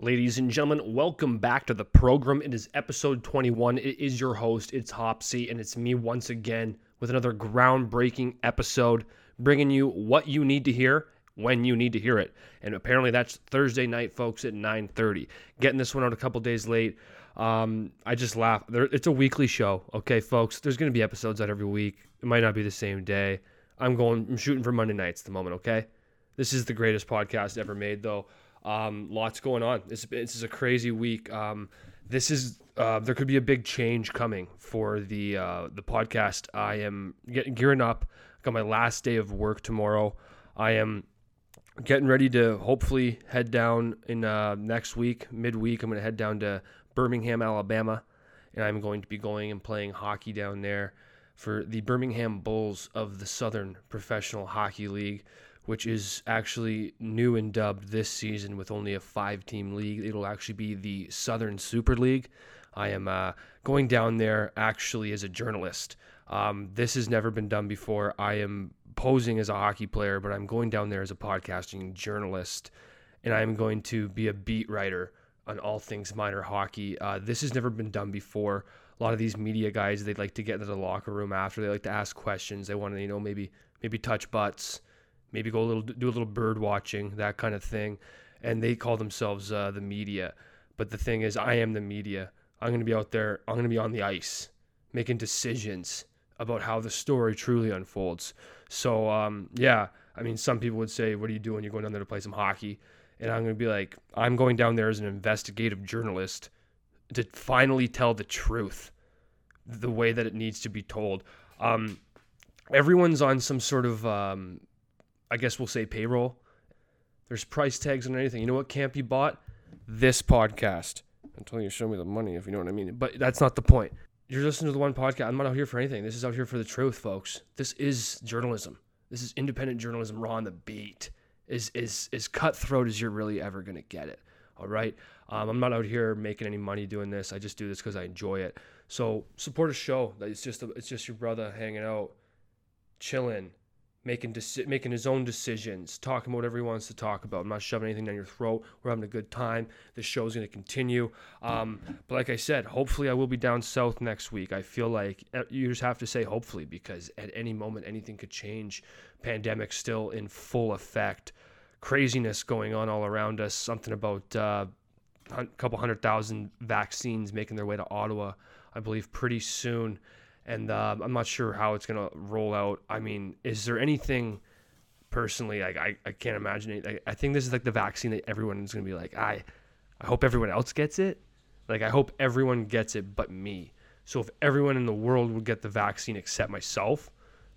Ladies and gentlemen, welcome back to the program. It is episode 21. It is your host, it's Hoppsy, and it's me once again with another groundbreaking episode, bringing you what you need to hear when you need to hear it. And apparently that's Thursday night, folks, at 9:30. Getting this one out a couple days late. Um, I just laugh. There, it's a weekly show, okay, folks. There's going to be episodes out every week. It might not be the same day. I'm going. I'm shooting for Monday nights at the moment, okay. This is the greatest podcast ever made, though. Um, lots going on. This, this is a crazy week. Um, this is uh, there could be a big change coming for the uh, the podcast. I am getting gearing up. I got my last day of work tomorrow. I am getting ready to hopefully head down in uh, next week, midweek. I'm going to head down to Birmingham, Alabama, and I'm going to be going and playing hockey down there for the Birmingham Bulls of the Southern Professional Hockey League which is actually new and dubbed this season with only a five team league. It'll actually be the Southern Super League. I am uh, going down there actually as a journalist. Um, this has never been done before. I am posing as a hockey player, but I'm going down there as a podcasting journalist, and I'm going to be a beat writer on all things minor hockey. Uh, this has never been done before. A lot of these media guys, they like to get into the locker room after. They like to ask questions. They want to, you know, maybe maybe touch butts maybe go a little do a little bird watching that kind of thing. And they call themselves uh, the media. But the thing is i am the media. I'm going to be out there i'm going to be on the ice making decisions about how the story truly unfolds. So um, yeah i mean some people would say what are you doing? You're going down there to play some hockey. And i'm going to be like i'm going down there as an investigative journalist to finally tell the truth the way that it needs to be told. Um, everyone's on some sort of um, I guess we'll say payroll. There's price tags on anything. You know what can't be bought? This podcast. Until you show me the money, if you know what I mean. But that's not the point. You're listening to the one podcast. I'm not out here for anything. This is out here for the truth, folks. This is journalism. This is independent journalism raw on the beat. Is is as cutthroat as you're really ever gonna get it. All right. Um, I'm not out here making any money doing this. I just do this because I enjoy it. So support a show. That it's just a, it's just your brother hanging out, chilling, making deci- making his own decisions, talking about whatever he wants to talk about. I'm not shoving anything down your throat. We're having a good time. The show's going to continue. Um, but like I said, hopefully I will be down south next week. I feel like uh, you just have to say hopefully because at any moment anything could change. Pandemic still in full effect. Craziness going on all around us. Something about uh, a couple hundred thousand vaccines making their way to Ottawa, I believe, pretty soon and uh, I'm not sure how it's gonna roll out. I mean, is there anything personally? Like, I, I can't imagine it. I, I think this is like the vaccine that everyone is gonna be like, I, I hope everyone else gets it. Like, I hope everyone gets it, but me. So if everyone in the world would get the vaccine except myself,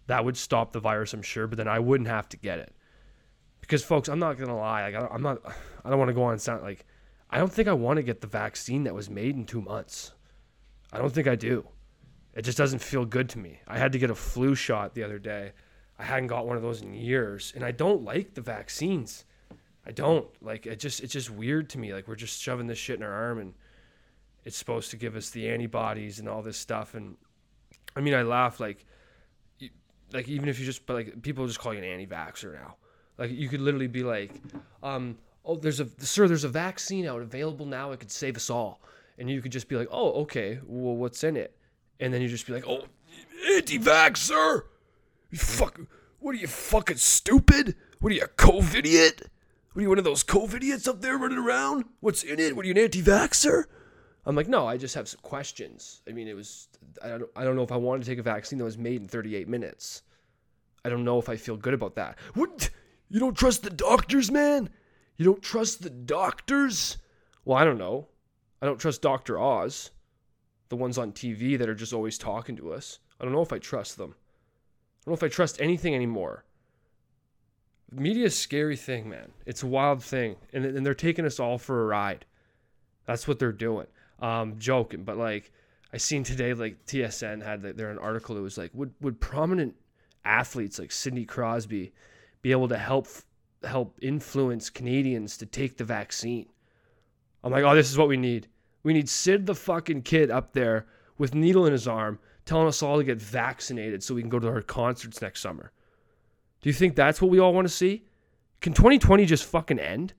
that would stop the virus, I'm sure. But then I wouldn't have to get it. Because, folks, I'm not gonna lie. Like, I'm not. I don't want to go on sound like. I don't think I want to get the vaccine that was made in two months. I don't think I do. It just doesn't feel good to me. I had to get a flu shot the other day. I hadn't got one of those in years, and I don't like the vaccines. I don't like it. Just it's just weird to me. Like we're just shoving this shit in our arm, and it's supposed to give us the antibodies and all this stuff. And I mean, I laugh like, like even if you just but like people just call you an anti-vaxxer now. Like you could literally be like, um, oh, there's a sir, there's a vaccine out available now. It could save us all, and you could just be like, oh, okay, well, what's in it? And then you just be like, "Oh, anti-vaxxer! You fuck! What are you fucking stupid? What are you, a COVID idiot? What are you, one of those COVID idiots up there running around? What's in it? What are you, an anti-vaxxer?" I'm like, "No, I just have some questions. I mean, it was I don't I don't know if I wanted to take a vaccine that was made in 38 minutes. I don't know if I feel good about that. What? You don't trust the doctors, man? You don't trust the doctors? Well, I don't know. I don't trust Dr. Oz." The ones on TV that are just always talking to us. I don't know if I trust them. I don't know if I trust anything anymore. Media is a scary thing, man. It's a wild thing. And, and they're taking us all for a ride. That's what they're doing. Um, joking, but like I seen today, like TSN had there an article that was like, would would prominent athletes like Sidney Crosby be able to help help influence Canadians to take the vaccine? I'm like, oh, this is what we need. We need Sid the fucking kid up there with needle in his arm telling us all to get vaccinated so we can go to our concerts next summer. Do you think that's what we all want to see? Can 2020 just fucking end?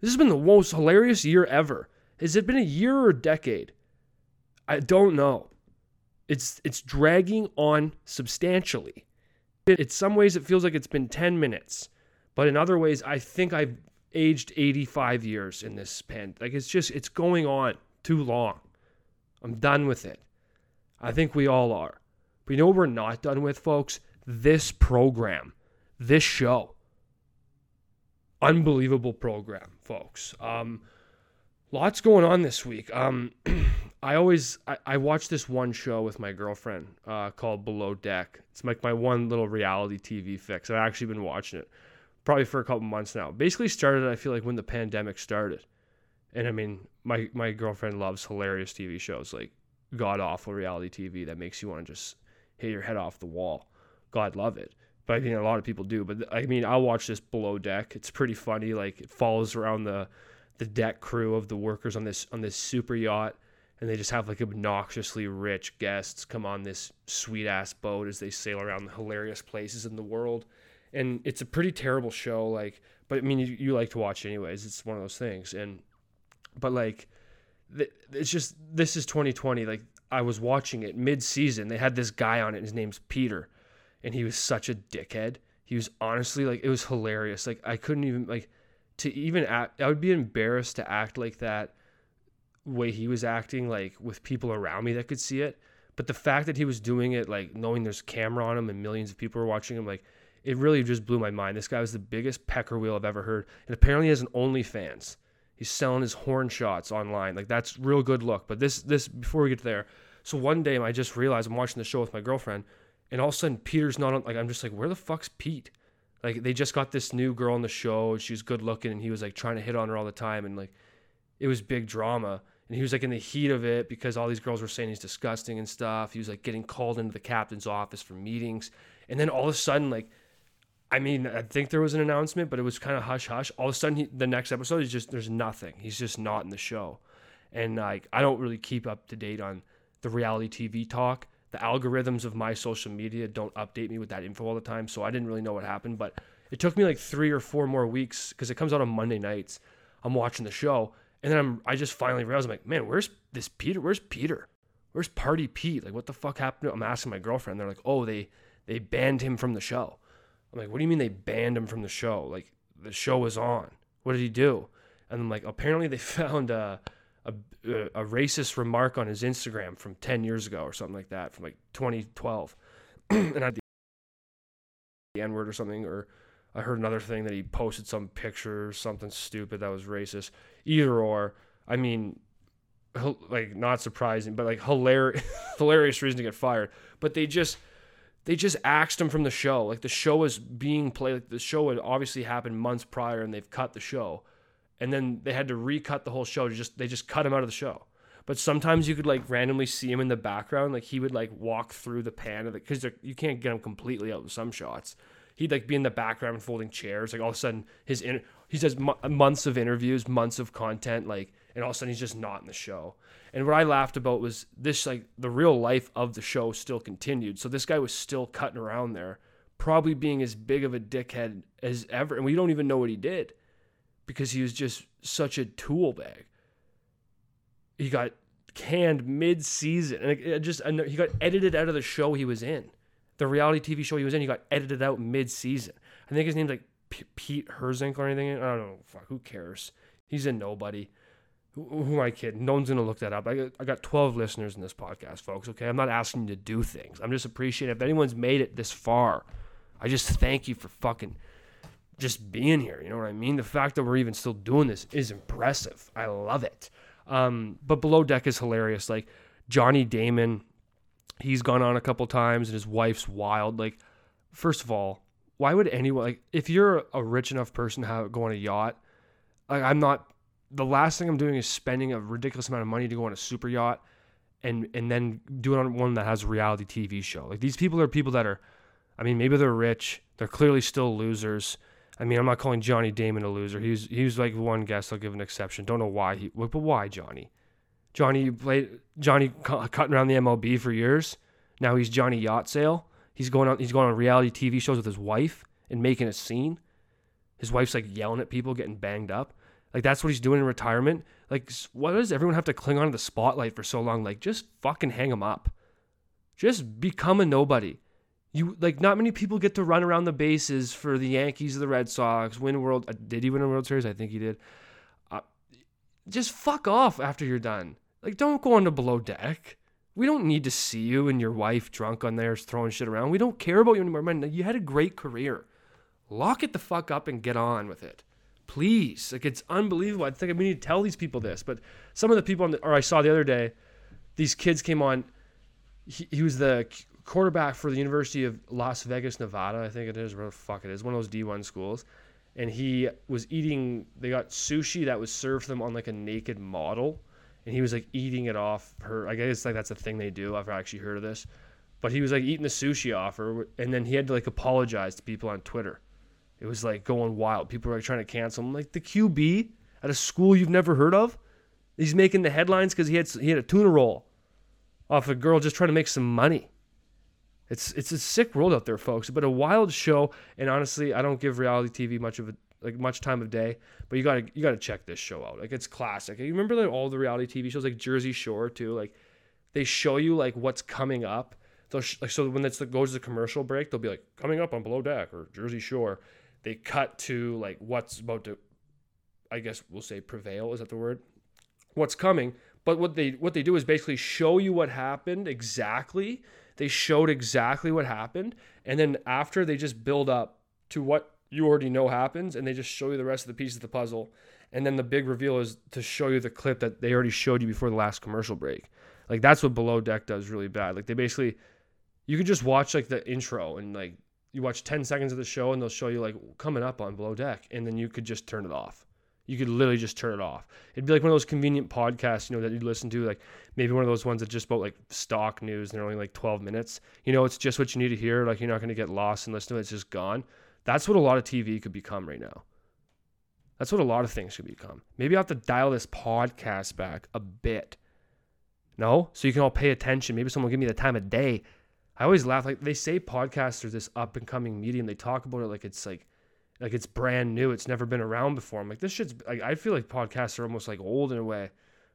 This has been the most hilarious year ever. Has it been a year or a decade? I don't know. It's it's dragging on substantially. In some ways, it feels like it's been 10 minutes, but in other ways, I think I've aged 85 years in this pen. Like it's just it's going on too long. I'm done with it. I think we all are. But you know what we're not done with, folks? This program, this show. Unbelievable program, folks. Um, lots going on this week. Um, I always I, I watch this one show with my girlfriend uh, called Below Deck. It's like my one little reality TV fix. I've actually been watching it probably for a couple months now. Basically started I feel like when the pandemic started. And I mean, my my girlfriend loves hilarious TV shows like god awful reality TV that makes you want to just hit your head off the wall. God love it. But I mean, a lot of people do. But I mean, I'll watch this below deck. It's pretty funny. Like it follows around the the deck crew of the workers on this on this super yacht, and they just have like obnoxiously rich guests come on this sweet ass boat as they sail around the hilarious places in the world. And it's a pretty terrible show. Like, but I mean, you, you like to watch anyways. It's one of those things. And but like, it's just this is 2020. Like I was watching it mid season. They had this guy on it. His name's Peter and he was such a dickhead. He was honestly like it was hilarious. Like I couldn't even like to even act. I would be embarrassed to act like that way he was acting, like with people around me that could see it. But the fact that he was doing it, like knowing there's camera on him and millions of people are watching him, like it really just blew my mind. This guy was the biggest pecker wheel I've ever heard, and apparently he has an OnlyFans. He's selling his horn shots online. Like that's real good look. But this this before we get there, so one day I just realized I'm watching the show with my girlfriend and all of a sudden Peter's not on like I'm just like where the fuck's Pete? Like they just got this new girl on the show, she's good looking and he was like trying to hit on her all the time and like it was big drama. And he was like in the heat of it because all these girls were saying he's disgusting and stuff. He was like getting called into the captain's office for meetings. And then all of a sudden like I mean, I think there was an announcement, but it was kind of hush hush. All of a sudden, he, the next episode is just there's nothing. He's just not in the show, and like I don't really keep up to date on the reality TV talk the algorithms of my social media don't update me with that info all the time. So I didn't really know what happened. But it took me like three or four more weeks because it comes out on Monday nights. I'm watching the show. And then I'm, I just finally realized, I'm like, man, where's this Peter? Where's Peter? Where's Party Pete? Like, what the fuck happened? I'm asking my girlfriend. They're like, oh, they, they banned him from the show. I'm like, what do you mean they banned him from the show? Like, the show was on. What did he do? And I'm like, apparently they found, uh, a, a racist remark on his Instagram from 10 years ago or something like that, from like 2012. and I the N word or something, or I heard another thing that he posted some picture or something stupid that was racist. Either or, I mean, like not surprising, but like hilarious, hilarious reason to get fired. But they just they just axed him from the show. Like the show was being played. Like the show had obviously happened months prior, and they've cut the show and then they had to recut the whole show just they just cut him out of the show. But sometimes you could like randomly see him in the background, like he would like walk through the pan of it because you can't get him completely out with some shots. He'd like be in the background folding chairs. Like all of a sudden, his in he does months of interviews, months of content, like, and all of a sudden he's just not in the show. And what I laughed about was this like the real life of the show still continued. So this guy was still cutting around there, probably being as big of a dickhead as ever, and we don't even know what he did because he was just such a tool bag. He got canned mid-season, and it just he got edited out of the show he was in, the reality TV show he was in. He got edited out mid-season. I think his name's like P- Pete Herzink or anything. I don't know. Fuck, who cares? He's a nobody. Who, am I kidding? No one's gonna look that up. I got, I got 12 listeners in this podcast, folks. Okay, I'm not asking you to do things. I'm just appreciating if anyone's made it this far. I just thank you for fucking just being here. You know what I mean? The fact that we're even still doing this is impressive. I love it. Um, but below deck is hilarious. Like Johnny Damon, he's gone on a couple times, and his wife's wild. Like, first of all, why would anyone like if you're a rich enough person to have, go on a yacht? Like, I'm not. The last thing I'm doing is spending a ridiculous amount of money to go on a super yacht, and and then do it on one that has a reality TV show. Like these people are people that are, I mean, maybe they're rich. They're clearly still losers I mean, I'm not calling Johnny Damon a loser. He was he was like one guest. I'll give an exception. Don't know why he, but why Johnny? Johnny played Johnny cutting around the MLB for years. Now he's Johnny Yacht Sale. He's going on. He's going on reality TV shows with his wife and making a scene. His wife's like yelling at people, getting banged up. Like that's what he's doing in retirement. Like why does everyone have to cling on to the spotlight for so long? Like just fucking hang him up. Just become a nobody. You like not many people get to run around the bases for the Yankees or the Red Sox, win world. Uh, did he win a World Series? I think he did. Uh, just fuck off after you're done. Like don't go on the below deck. We don't need to see you and your wife drunk on there throwing shit around. We don't care about you anymore, man. You had a great career. Lock it the fuck up and get on with it. Please. Like it's unbelievable. I think we need to tell these people this. But some of the people, on the, or I saw the other day, these kids came on. He, he was the quarterback for the University of Las Vegas, Nevada, I think it is, where the fuck it is, one of those D1 schools. And he was eating, they got sushi that was served to them on like a naked model. And he was like eating it off her. I guess like that's a thing they do. I've actually heard of this. But he was like eating the sushi off her. And then he had to like apologize to people on Twitter. It was like going wild. People were like trying to cancel him. Like the QB at a school you've never heard of. He's making the headlines because he had he had a tuna roll off a girl just trying to make some money. It's it's a sick world out there, folks. But a wild show, and honestly, I don't give reality TV much of a like much time of day. But you gotta you gotta check this show out. Like it's classic. You remember like all the reality TV shows like Jersey Shore too. Like they show you like what's coming up. Sh- like so when the goes to commercial break, they'll be like coming up on Below Deck or Jersey Shore. They cut to like what's about to, I guess we'll say prevail. Is that the word? What's coming? But what they what they do is basically show you what happened exactly they showed exactly what happened. And then after, they just build up to what you already know happens and they just show you the rest of the pieces of the puzzle. And then the big reveal is to show you the clip that they already showed you before the last commercial break. Like that's what Below Deck does really bad. Like they basically, you could just watch like the intro and like you watch 10 seconds of the show and they'll show you like coming up on Below Deck. And then you could just turn it off. You could literally just turn it off. It'd be like one of those convenient podcasts, you know, that you listen to, like maybe one of those ones that just about like stock news and they're only like 12 minutes. You know, it's just what you need to hear. Like you're not going to get lost and listen to it. It's just gone. That's what a lot of TV could become right now. That's what a lot of things could become. Maybe I have to dial this podcast back a bit. No? So you can all pay attention. Maybe someone will give me the time of day. I always laugh. Like they say podcasts are this up and coming medium. They talk about it like it's like like it's brand new. It's never been around before. I'm like, this shit's like I feel like podcasts are almost like old in a way.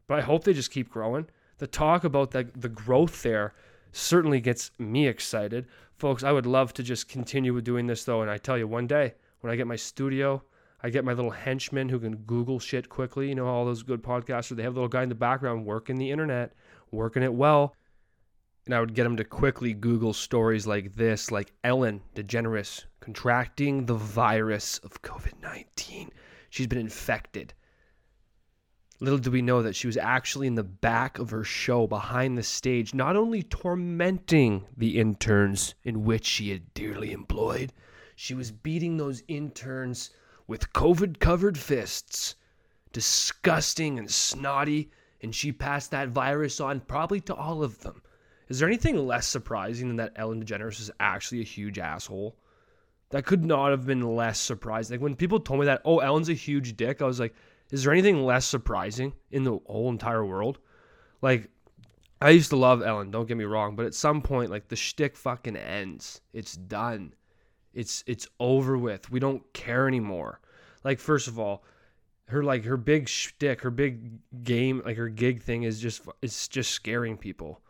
But I hope they just keep growing. The talk about the the growth there certainly gets me excited. Folks, I would love to just continue with doing this though. And I tell you, one day when I get my studio, I get my little henchman who can Google shit quickly. You know, all those good podcasters, they have a little guy in the background working the internet, working it well and I would get him to quickly Google stories like this, like Ellen DeGeneres contracting the virus of COVID 19. She's been infected. Little do we know that she was actually in the back of her show behind the stage, not only tormenting the interns in which she had dearly employed, she was beating those interns with COVID covered fists. Disgusting and snotty, and she passed that virus on probably to all of them. Is there anything less surprising than that Ellen DeGeneres is actually a huge asshole? That could not have been less surprising. Like when people told me that, oh, Ellen's a huge dick, I was like, is there anything less surprising in the whole entire world? Like, I used to love Ellen, don't get me wrong, but at some point, like the shtick fucking ends. It's done. It's it's over with. We don't care anymore. Like, first of all, her like her big shtick, her big game, like her gig thing is just it's just scaring people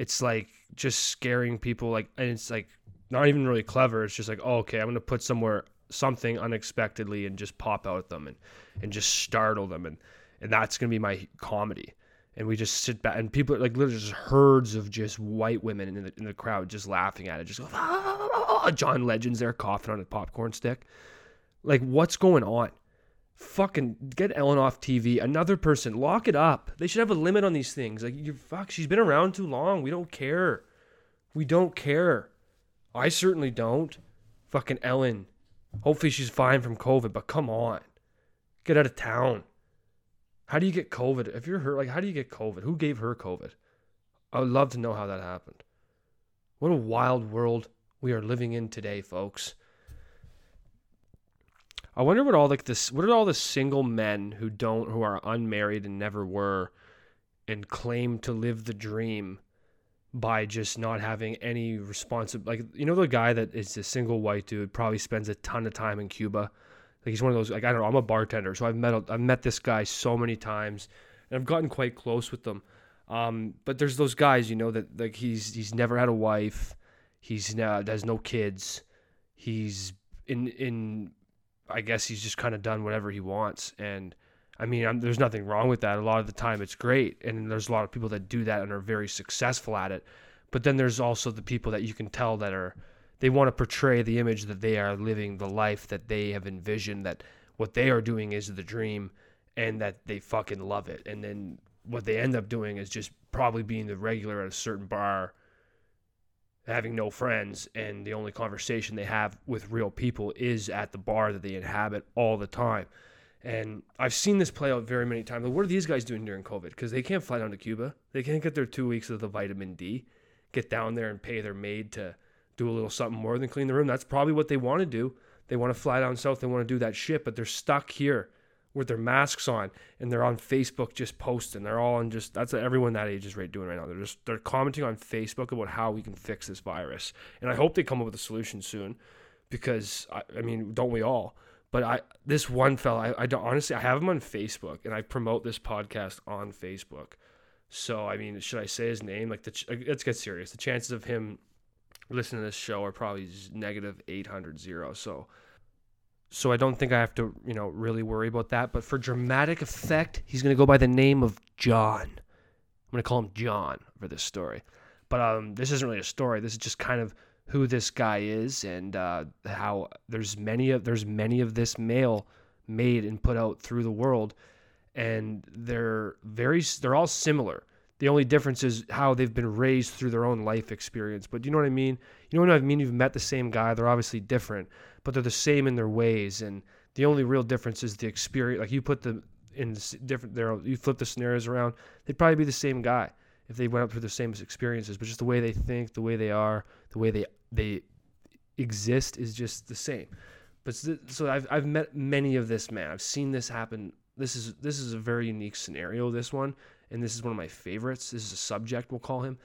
it's like just scaring people like and it's like not even really clever. It's just like oh, okay i'm gonna put somewhere something unexpectedly and just pop out at them and and just startle them and and that's gonna be my comedy. And we just sit back and people like literally just herds of just white women in the, in the crowd just laughing at it just ah, john legend's there coughing on a popcorn stick. Like what's going on fucking get Ellen off TV. Another person, lock it up. They should have a limit on these things. Like you fuck, she's been around too long. We don't care. We don't care. I certainly don't. Fucking Ellen. Hopefully she's fine from COVID, but come on. Get out of town. How do you get COVID? If you're hurt, like, how do you get COVID? Who gave her COVID? I would love to know how that happened. What a wild world we are living in today, folks. I wonder what all like this what are all the single men who don't who are unmarried and never were and claim to live the dream by just not having any responsibility like you know the guy that is a single white dude probably spends a ton of time in Cuba Like he's one of those like I don't know. I'm a bartender, so I've met I've met this guy so many times, and I've gotten quite close with them. Um, but there's those guys, you know, that like he's he's never had a wife, he's now has no kids, he's in in, I guess he's just kind of done whatever he wants, and I mean, I'm, there's nothing wrong with that. A lot of the time, it's great, and there's a lot of people that do that and are very successful at it. But then there's also the people that you can tell that are they want to portray the image that they are living the life that they have envisioned that what they are doing is the dream and that they fucking love it. And then what they end up doing is just probably being the regular at a certain bar having no friends and the only conversation they have with real people is at the bar that they inhabit all the time. And I've seen this play out very many times. what are these guys doing during COVID? Because they can't fly down to Cuba. They can't get their two weeks of the vitamin D, get down there and pay their maid to do a little something more than clean the room. That's probably what they want to do. They want to fly down south. They want to do that shit, but they're stuck here with their masks on and they're on Facebook just posting. They're all on just that's what everyone that age is right doing right now. They're just they're commenting on Facebook about how we can fix this virus. And I hope they come up with a solution soon because I, I mean, don't we all? But I this one fella, I, I don't honestly I have him on Facebook and I promote this podcast on Facebook. So I mean, should I say his name? Like the let's get serious. The chances of him listening to this show are probably negative eight hundred zero. So so I don't think I have to, you know, really worry about that. But for dramatic effect, he's going to go by the name of John. I'm going to call him John for this story. But um, this isn't really a story. This is just kind of who this guy is and uh, how there's many of there's many of this mail made and put out through the world, and they're very they're all similar. The only difference is how they've been raised through their own life experience. But do you know what I mean? You know what I mean? You've met the same guy. They're obviously different, but they're the same in their ways. And the only real difference is the experience. Like you put them in different, there, you flip the scenarios around. They'd probably be the same guy if they went through the same experiences. But just the way they think, the way they are, the way they they exist is just the same. But so I've I've met many of this man. I've seen this happen. This is this is a very unique scenario. This one, and this is one of my favorites. This is a subject we'll call him.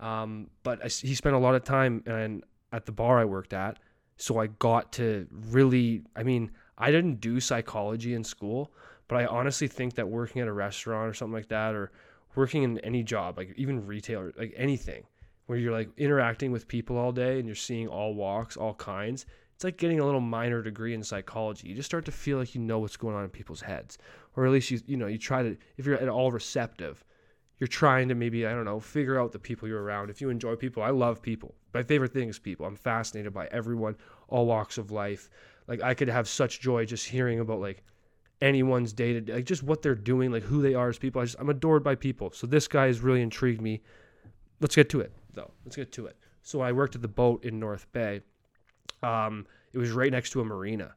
Um, but I, he spent a lot of time and at the bar I worked at, so I got to really. I mean, I didn't do psychology in school, but I honestly think that working at a restaurant or something like that, or working in any job, like even retail, or like anything, where you're like interacting with people all day and you're seeing all walks, all kinds. It's like getting a little minor degree in psychology. You just start to feel like you know what's going on in people's heads, or at least you you know you try to if you're at all receptive, you're trying to maybe I don't know figure out the people you're around. If you enjoy people, I love people. My favorite thing is people. I'm fascinated by everyone, all walks of life. Like I could have such joy just hearing about like anyone's day to day, like just what they're doing, like who they are as people. I just I'm adored by people. So this guy has really intrigued me. Let's get to it though. Let's get to it. So I worked at the boat in North Bay. Um, it was right next to a marina,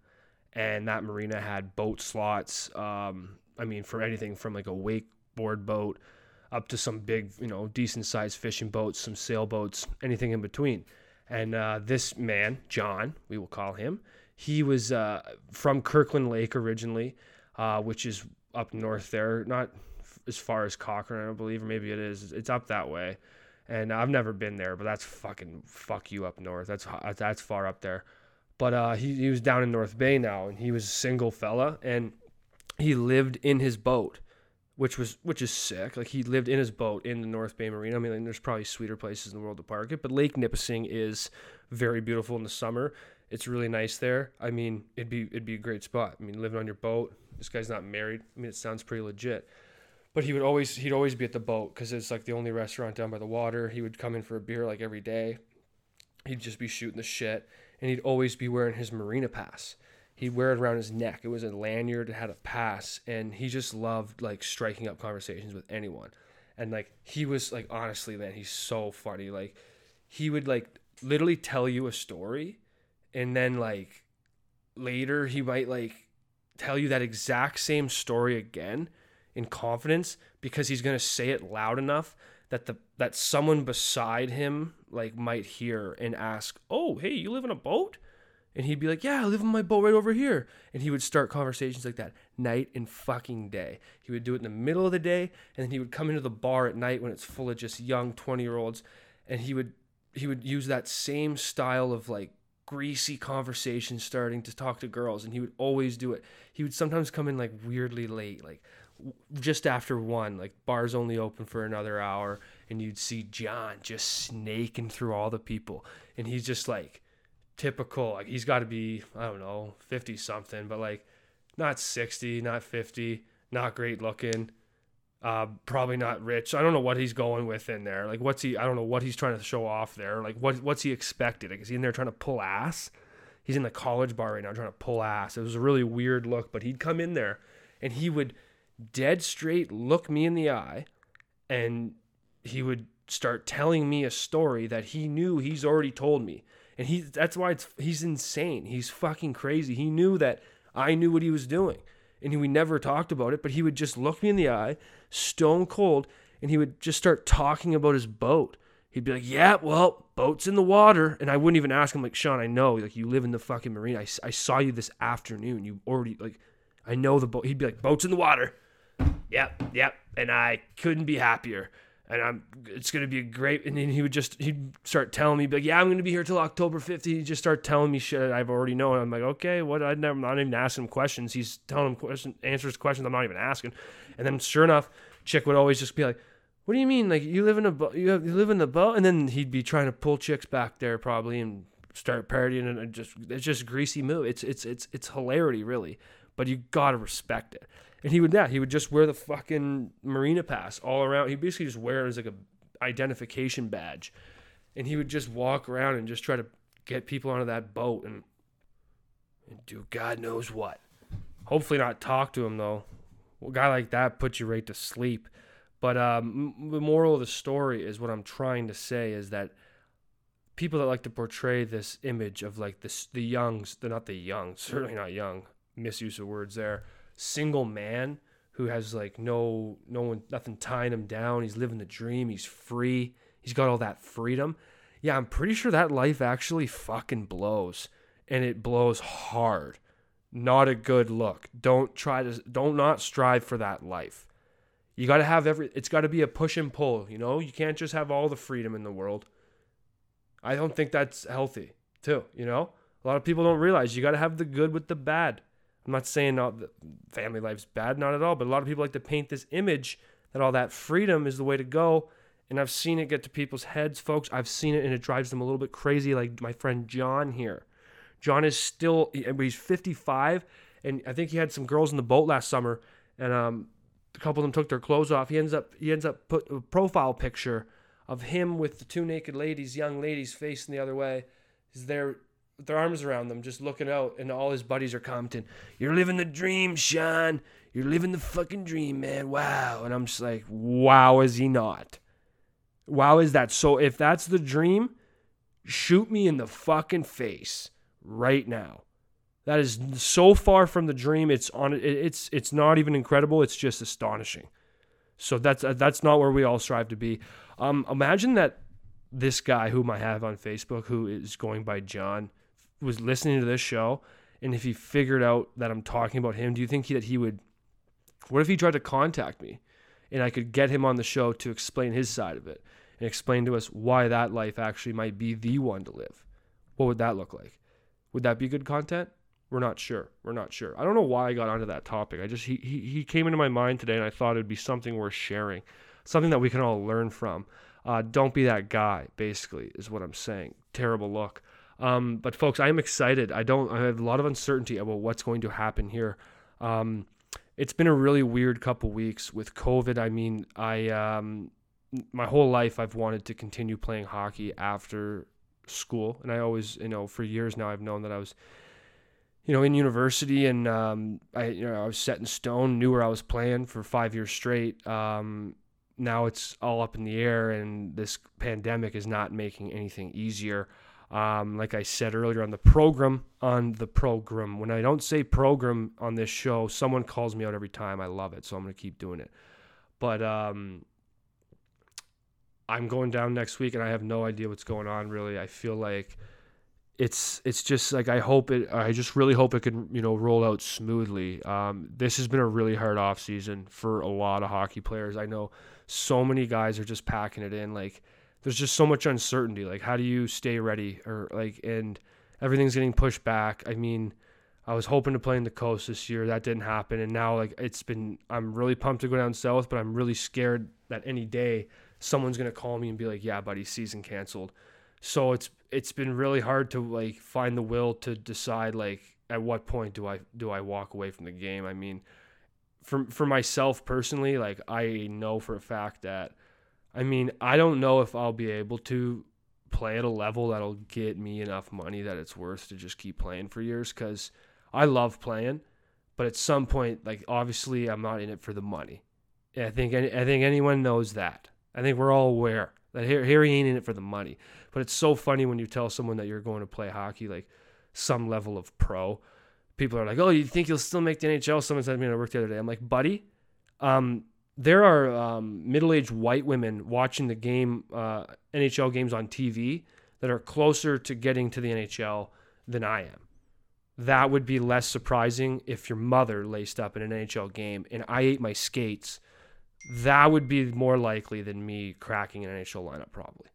and that marina had boat slots. Um, I mean, for anything from like a wakeboard boat up to some big, you know, decent sized fishing boats, some sailboats, anything in between. And uh, this man, John, we will call him, he was uh, from Kirkland Lake originally, uh, which is up north there, not as far as Cochrane, I believe, or maybe it is. It's up that way. And I've never been there, but that's fucking fuck you up north. That's that's far up there. But uh, he, he was down in North Bay now, and he was a single fella, and he lived in his boat which was which is sick. Like he lived in his boat in the North Bay Marina. I mean, like, there's probably sweeter places in the world to park it, but Lake Nipissing is very beautiful in the summer. It's really nice there. I mean, it'd be it'd be a great spot. I mean, living on your boat. This guy's not married. I mean, it sounds pretty legit. But he would always he'd always be at the boat because it's like the only restaurant down by the water. He would come in for a beer like every day. He'd just be shooting the shit, and he'd always be wearing his marina pass he'd wear it around his neck. It was a lanyard, it had a pass, and he just loved like striking up conversations with anyone. And like he was like honestly, man, he's so funny. Like he would like literally tell you a story and then like later he might like tell you that exact same story again in confidence because he's going to say it loud enough that the that someone beside him like might hear and ask, "Oh, hey, you live in a boat?" And he'd be like, Yeah, I live on my boat right over here. And he would start conversations like that night and fucking day. He would do it in the middle of the day, and then he would come into the bar at night when it's full of just young 20 year olds, and he would he would use that same style of like greasy conversation starting to talk to girls, and he would always do it. He would sometimes come in like weirdly late, like just after one, like bars only open for another hour, and you'd see John just snaking through all the people, and he's just like typical. Like he's got to be I don't know fifty something, but like not sixty, not fifty, not great looking. Uh, probably not rich. I don't know what he's going with in there. Like, what's he? I don't know what he's trying to show off there. Like, what what's he expected? Like, is he in there trying to pull ass? He's in the college bar right now trying to pull ass. It was a really weird look, but he'd come in there and he would dead straight look me in the eye and he would start telling me a story that he knew he's already told me. And he that's why it's he's insane. He's fucking crazy. He knew that I knew what he was doing. And he, we never talked about it, but he would just look me in the eye, stone cold, and he would just start talking about his boat. He'd be like, "Yeah, well, boat's in the water," and I wouldn't even ask him like, "Sean, I know, like you live in the fucking marina. I, I saw you this afternoon. You already like, I know the boat." He'd be like, "Boat's in the water." Yep, yep. And I couldn't be happier. And I'm, it's gonna be a great. And then he would just, he'd start telling me, like, yeah, I'm gonna be here till October 5th. He'd just start telling me shit I've already known. I'm like, okay, what? I'd never, I'm not even asking him questions. He's telling him questions, answers questions I'm not even asking. And then sure enough, chick would always just be like, what do you mean? Like you live in a boat, you, you live in the boat, and then he'd be trying to pull chicks back there probably and start partying and it just it's just greasy move. It's it's it's it's hilarity really, but you gotta respect it. And he would yeah, he would just wear the fucking marina pass all around. He basically just wear it as like a identification badge. And he would just walk around and just try to get people onto that boat and, and do God knows what. Hopefully not talk to him though. a guy like that puts you right to sleep. But um, the moral of the story is what I'm trying to say is that people that like to portray this image of like this the youngs, they're not the young, certainly not young, misuse of words there single man who has like no no one nothing tying him down. He's living the dream. He's free. He's got all that freedom. Yeah, I'm pretty sure that life actually fucking blows and it blows hard. Not a good look. Don't try to don't not strive for that life. You got to have every it's got to be a push and pull, you know? You can't just have all the freedom in the world. I don't think that's healthy, too, you know? A lot of people don't realize you got to have the good with the bad. I'm not saying all the family life's bad, not at all, but a lot of people like to paint this image that all that freedom is the way to go. And I've seen it get to people's heads, folks. I've seen it and it drives them a little bit crazy, like my friend John here. John is still, he's 55, and I think he had some girls in the boat last summer, and um, a couple of them took their clothes off. He ends up, he ends up put a profile picture of him with the two naked ladies, young ladies, facing the other way. Is there with their arms around them, just looking out, and all his buddies are commenting, You're living the dream, Sean. You're living the fucking dream, man. Wow. And I'm just like, Wow, is he not? Wow, is that? So if that's the dream, shoot me in the fucking face right now. That is so far from the dream. It's on. It's it's not even incredible. It's just astonishing. So that's that's not where we all strive to be. Um, imagine that this guy whom I have on Facebook, who is going by John, was listening to this show and if he figured out that I'm talking about him, do you think he, that he would? What if he tried to contact me, and I could get him on the show to explain his side of it and explain to us why that life actually might be the one to live? What would that look like? Would that be good content? We're not sure. We're not sure. I don't know why I got onto that topic. I just he he, he came into my mind today, and I thought it'd be something worth sharing, something that we can all learn from. Uh, don't be that guy. Basically, is what I'm saying. Terrible look. Um, but folks, I am excited. I don't. I have a lot of uncertainty about what's going to happen here. Um, it's been a really weird couple weeks with COVID. I mean, I um, my whole life I've wanted to continue playing hockey after school, and I always, you know, for years now I've known that I was, you know, in university, and um, I, you know, I was set in stone, knew where I was playing for five years straight. Um, now it's all up in the air, and this pandemic is not making anything easier. Um, like I said earlier on the program, on the program. When I don't say program on this show, someone calls me out every time. I love it, so I'm going to keep doing it. But um, I'm going down next week, and I have no idea what's going on. Really, I feel like it's it's just like I hope it. I just really hope it can you know roll out smoothly. Um, this has been a really hard off season for a lot of hockey players. I know so many guys are just packing it in like there's just so much uncertainty. Like, how do you stay ready? Or like, and everything's getting pushed back. I mean, I was hoping to play in the coast this year. That didn't happen. And now, like, it's been, I'm really pumped to go down south, but I'm really scared that any day someone's to call me and be like, yeah, buddy, season canceled. So it's, it's been really hard to like find the will to decide like at what point do I do I walk away from the game? I mean, for for myself personally, like I know for a fact that I mean, I don't know if I'll be able to play at a level that'll get me enough money that it's worth to just keep playing for years cuz I love playing, but at some point like obviously I'm not in it for the money. I think I think anyone knows that. I think we're all aware that here ain't in it for the money. But it's so funny when you tell someone that you're going to play hockey like some level of pro. People are like, "Oh, you think you'll still make the NHL?" Someone said to me at work the other day. I'm like, "Buddy, um, there are um, middle-aged white women watching the game, uh, NHL games on TV that are closer to getting to the NHL than I am. That would be less surprising if your mother laced up in an NHL game and I ate my skates. That would be more likely than me cracking an NHL lineup, probably.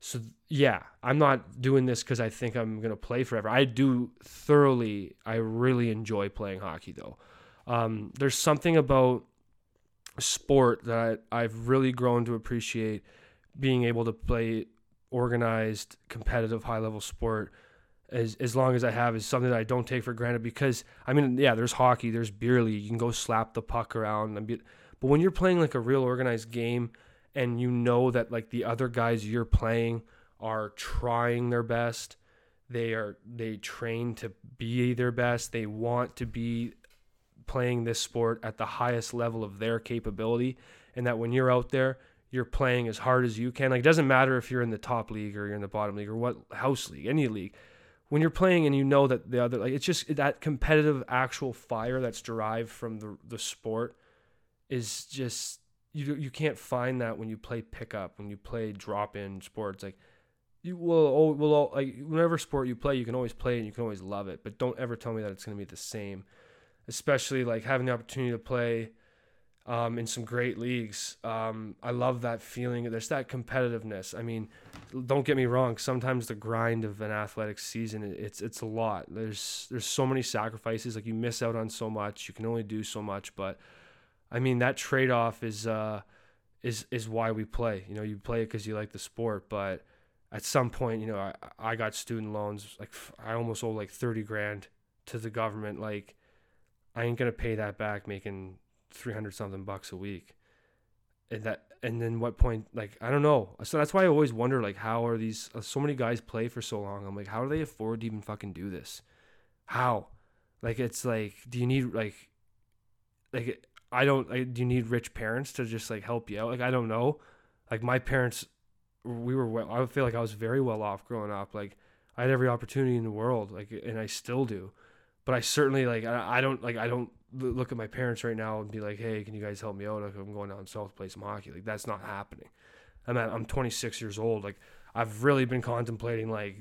So yeah, I'm not doing this because I think I'm gonna play forever. I do thoroughly. I really enjoy playing hockey though. Um, there's something about sport that I've really grown to appreciate. Being able to play organized, competitive, high level sport as as long as I have is something that I don't take for granted. Because I mean, yeah, there's hockey, there's beer league. You can go slap the puck around, but when you're playing like a real organized game and you know that like the other guys you're playing are trying their best they are they train to be their best they want to be playing this sport at the highest level of their capability and that when you're out there you're playing as hard as you can like it doesn't matter if you're in the top league or you're in the bottom league or what house league any league when you're playing and you know that the other like it's just that competitive actual fire that's derived from the the sport is just you you can't find that when you play pickup, when you play drop in sports. Like you will oh, will like whatever sport you play, you can always play and you can always love it. But don't ever tell me that it's going to be the same. Especially like having the opportunity to play um, in some great leagues. Um, I love that feeling. There's that competitiveness. I mean, don't get me wrong. Sometimes the grind of an athletic season, it's it's a lot. There's there's so many sacrifices. Like you miss out on so much. You can only do so much. But I mean, that trade off is uh, is is why we play. You know, you play it because you like the sport, but at some point, you know, I, I got student loans. Like I almost owe like thirty grand to the government. Like I ain't gonna pay that back, making three hundred something bucks a week. And that, and then what point? Like I don't know. So that's why I always wonder, like, how are these? Uh, so many guys play for so long. I'm like, how do they afford to even fucking do this? How? Like it's like, do you need like, like I don't. Like, do you need rich parents to just like help you out? Like I don't know. Like my parents, we were. Well, I feel like I was very well off growing up. Like I had every opportunity in the world. Like and I still do. But I certainly like. I, don't like. I don't look at my parents right now and be like, "Hey, can you guys help me out? Like, I'm going down south to play some hockey." Like that's not happening. I'm at, I'm 26 years old. Like I've really been contemplating like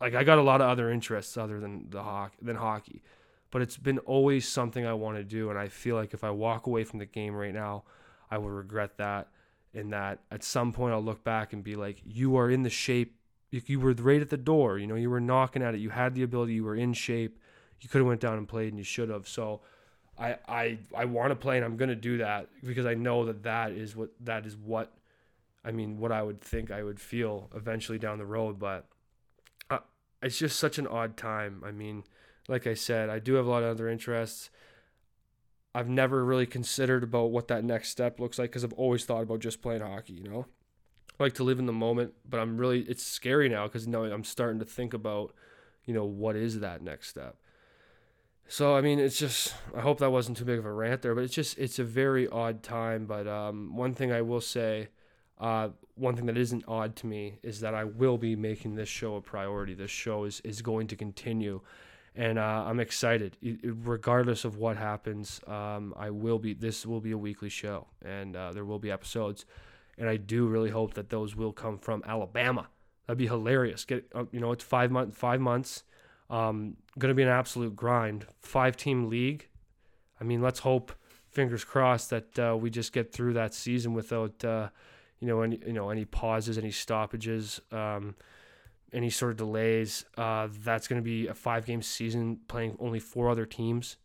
like I got a lot of other interests other than the hockey than hockey but it's been always something I want to do. And I feel like if I walk away from the game right now, I will regret that. And that at some point I'll look back and be like, you are in the shape. You were right at the door. You know, you were knocking at it. You had the ability. You were in shape. You could have went down and played, and you should have. So, I I I want to play, and I'm gonna do that because I know that that is what that is what, I mean, what I would think I would feel eventually down the road. But uh, it's just such an odd time. I mean, like I said, I do have a lot of other interests. I've never really considered about what that next step looks like because I've always thought about just playing hockey, you know? I like to live in the moment, but I'm really, it's scary now because now I'm starting to think about, you know, what is that next step? So, I mean, it's just, I hope that wasn't too big of a rant there, but it's just, it's a very odd time. But um, one thing I will say, uh, one thing that isn't odd to me is that I will be making this show a priority. This show is, is going to continue and uh, I'm excited. regardless of what happens, um, I will be. This will be a weekly show, and uh, there will be episodes. And I do really hope that those will come from Alabama. That'd be hilarious. Get uh, you know, it's five months. Five months. Um, gonna be an absolute grind. Five team league. I mean, let's hope. Fingers crossed that uh, we just get through that season without, uh, you know, any you know any pauses, any stoppages. Um, any sort of delays. Uh, that's going to be a five game season playing only four other teams,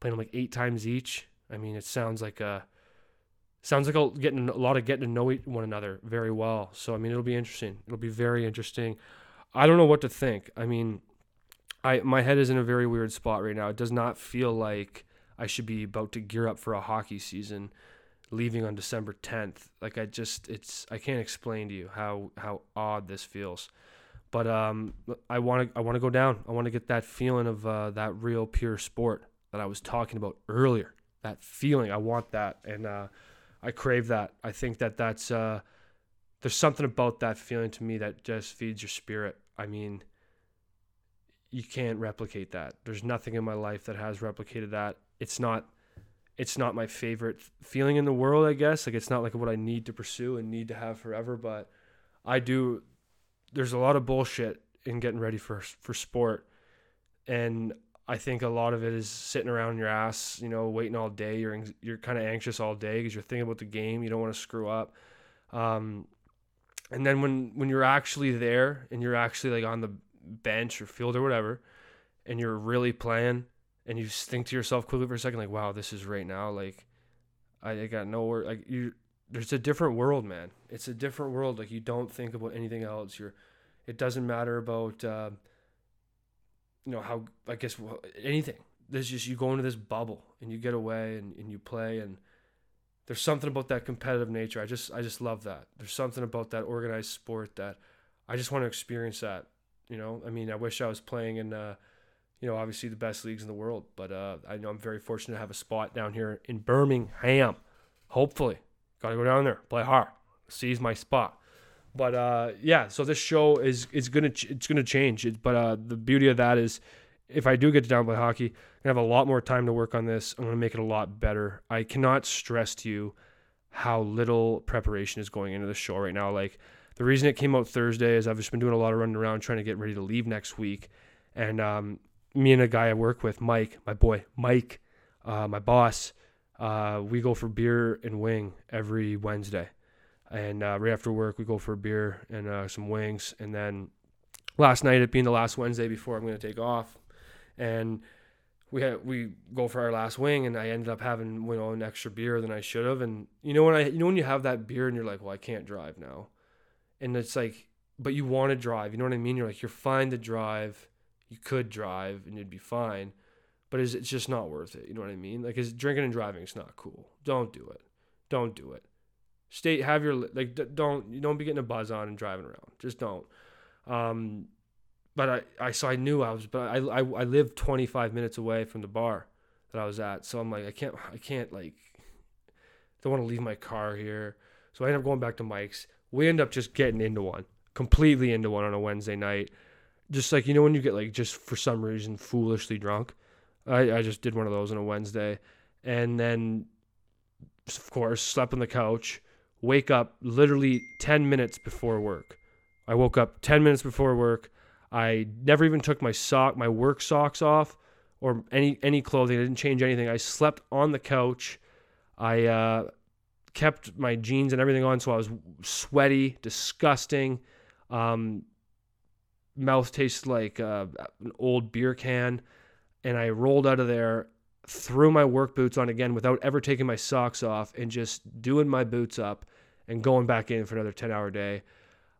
playing them like eight times each. I mean, it sounds like a sounds like a, getting a lot of getting to know one another very well. So I mean, it'll be interesting. It'll be very interesting. I don't know what to think. I mean, I my head is in a very weird spot right now. It does not feel like I should be about to gear up for a hockey season leaving on December 10th. Like I just it's I can't explain to you how how odd this feels. But um I want to I want to go down. I want to get that feeling of uh, that real pure sport that I was talking about earlier. That feeling, I want that and uh I crave that. I think that that's uh there's something about that feeling to me that just feeds your spirit. I mean, you can't replicate that. There's nothing in my life that has replicated that. It's not it's not my favorite feeling in the world, I guess. Like it's not like what I need to pursue and need to have forever, but I do there's a lot of bullshit in getting ready for for sport. And I think a lot of it is sitting around your ass, you know, waiting all day. You're you're kind of anxious all day because you're thinking about the game. You don't want to screw up. Um, and then when when you're actually there and you're actually like on the bench or field or whatever, and you're really playing, and you think to yourself quickly for a second, like, wow, this is right now. Like, I, I got nowhere. Like, you, there's a different world, man. It's a different world. Like, you don't think about anything else. You're, it doesn't matter about, uh, you know, how, I guess, anything. There's just, you go into this bubble and you get away and, and you play and, there's something about that competitive nature. I just I just love that. There's something about that organized sport that I just want to experience that. You know, I mean, I wish I was playing in uh, you know, obviously the best leagues in the world. But uh, I know I'm very fortunate to have a spot down here in Birmingham. Hopefully, got to go down there, play hard, seize my spot. But uh, yeah, so this show is is gonna ch- it's gonna change. It, but uh, the beauty of that is, if I do get to down play hockey, I have a lot more time to work on this. I'm gonna make it a lot better. I cannot stress to you how little preparation is going into the show right now. Like the reason it came out Thursday is I've just been doing a lot of running around trying to get ready to leave next week, and um, me and a guy I work with, Mike, my boy, Mike, uh, my boss, uh, we go for beer and wing every Wednesday. And uh, right after work, we go for a beer and uh, some wings. And then last night, it being the last Wednesday before I'm going to take off, and we had, we go for our last wing, and I ended up having you know an extra beer than I should have. And you know when I you know when you have that beer and you're like, well, I can't drive now, and it's like, but you want to drive. You know what I mean? You're like, you're fine to drive you could drive and you'd be fine, but it's, just not worth it. You know what I mean? Like, is drinking and driving is not cool. Don't do it. Don't do it. Stay, have your like. Don't you don't be getting a buzz on and driving around. Just don't. Um, but I, I so I knew I was, but I, I, I lived 25 minutes away from the bar that I was at. So I'm like, I can't, I can't like, don't want to leave my car here. So I end up going back to Mike's. We end up just getting into one, completely into one on a Wednesday night just like you know when you get like just for some reason foolishly drunk. I, I just did one of those on a Wednesday, and then of course slept on the couch. Wake up literally ten minutes before work. I woke up ten minutes before work. I never even took my sock, my work socks off, or any any clothing. I didn't change anything. I slept on the couch. I uh, kept my jeans and everything on, so I was sweaty, disgusting. Um, mouth tasted like uh, an old beer can. And I rolled out of there, threw my work boots on again without ever taking my socks off, and just doing my boots up and going back in for another 10 hour day.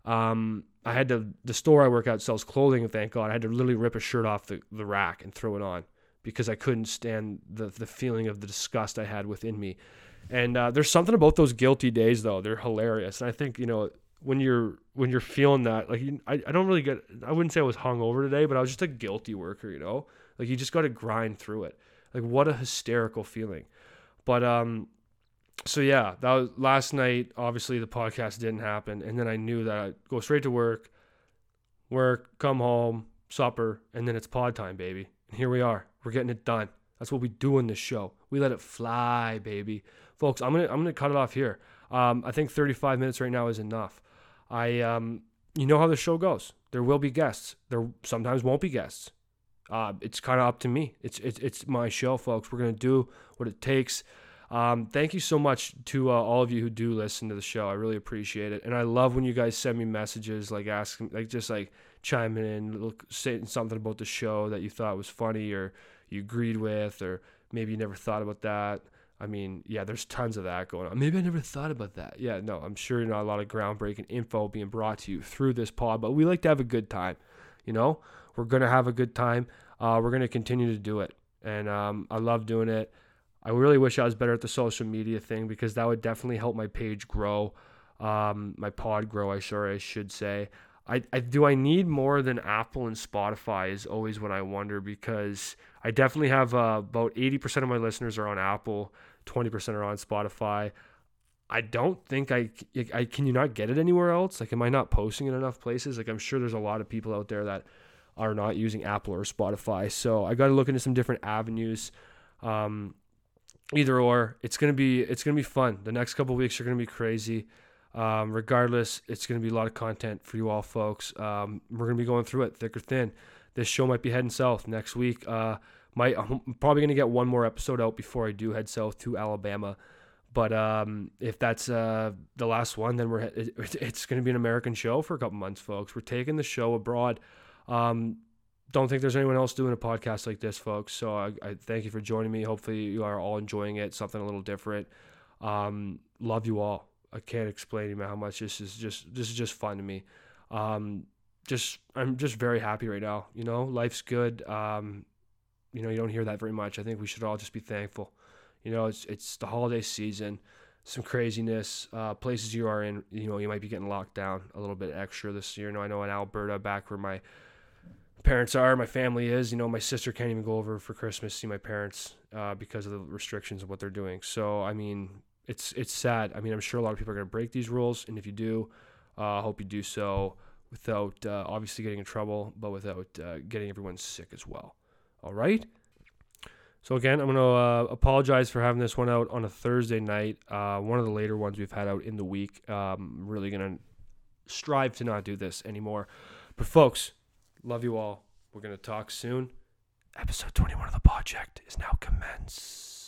Um, I had to, the store I work at sells clothing, and thank God. I had to literally rip a shirt off the, the rack and throw it on because I couldn't stand the, the feeling of the disgust I had within me. And uh, there's something about those guilty days, though. They're hilarious. And I think, you know, when you're when you're feeling that like I, I don't really get I wouldn't say I was hungover today but I was just a guilty worker you know? Like you just got to grind through it. Like what a hysterical feeling. But um so yeah that was last night obviously the podcast didn't happen. And then I knew that I'd go straight to work work come home supper and then it's pod time baby. And here we are. We're getting it done. That's what we do in this show. We let it fly baby folks I'm gonna I'm gonna cut it off here um, I think 35 minutes right now is enough I, um, you know how the show goes. There will be guests. There sometimes won't be guests. Uh, it's kind of up to me. It's, it's it's my show, folks. We're gonna do what it takes. Um, thank you so much to uh, all of you who do listen to the show. I really appreciate it, and I love when you guys send me messages like asking, like just like chiming in, look, saying something about the show that you thought was funny or you agreed with, or maybe you never thought about that. I mean, yeah, there's tons of that going on. Maybe I never thought about that. Yeah, no, I'm sure you know a lot of groundbreaking info being brought to you through this pod, but we like to have a good time. You know, we're gonna have a good time. Uh, we're gonna continue to do it, and um, I love doing it. I really wish I was better at the social media thing because that would definitely help my page grow, um, my pod grow. I sure I should say. I, I do I need more than Apple and Spotify is always what I wonder because I definitely have uh, about 80% of my listeners are on Apple 20% are on Spotify. I don't think I, I can you not get it anywhere else? Like, am I not posting in enough places? Like, I'm sure there's a lot of people out there that are not using Apple or Spotify. So I got to look into some different avenues. Um, either or, it's gonna be it's gonna be fun. The next couple weeks are gonna be crazy. Um, regardless, it's gonna be a lot of content for you all, folks. Um, we're gonna be going through it thick or thin. This show might be heading south next week. Uh, might I'm probably gonna get one more episode out before I do head south to Alabama. But um, if that's uh, the last one, then we're it's to be an American show for a couple months, folks. We're taking the show abroad. Um, don't think there's anyone else doing a podcast like this, folks. So I, I, thank you for joining me. Hopefully you are all enjoying it. Something a little different. Um, love you all. I can't explain how much this is just this is just fun to me. Um, just I'm just very happy right now. You know, life's good. Um, you know, you don't hear that very much. I think we should all just be thankful. You know, it's it's the holiday season, some craziness. Uh, places you are in, you know, you might be getting locked down a little bit extra this year. You know, I know in Alberta, back where my parents are, my family is. You know, my sister can't even go over for Christmas see my parents uh, because of the restrictions of what they're doing. So, I mean, it's it's sad. I mean, I'm sure a lot of people are going to break these rules, and if you do, uh, I uh, hope you do so without uh, obviously getting in trouble, but without uh, getting everyone sick as well. All right. So again, I'm gonna uh, apologize for having this one out on a Thursday night. Uh, one of the later ones we've had out in the week. Um, really gonna strive to not do this anymore. But folks, love you all. We're gonna talk soon. Episode 21 of the project is now commenced.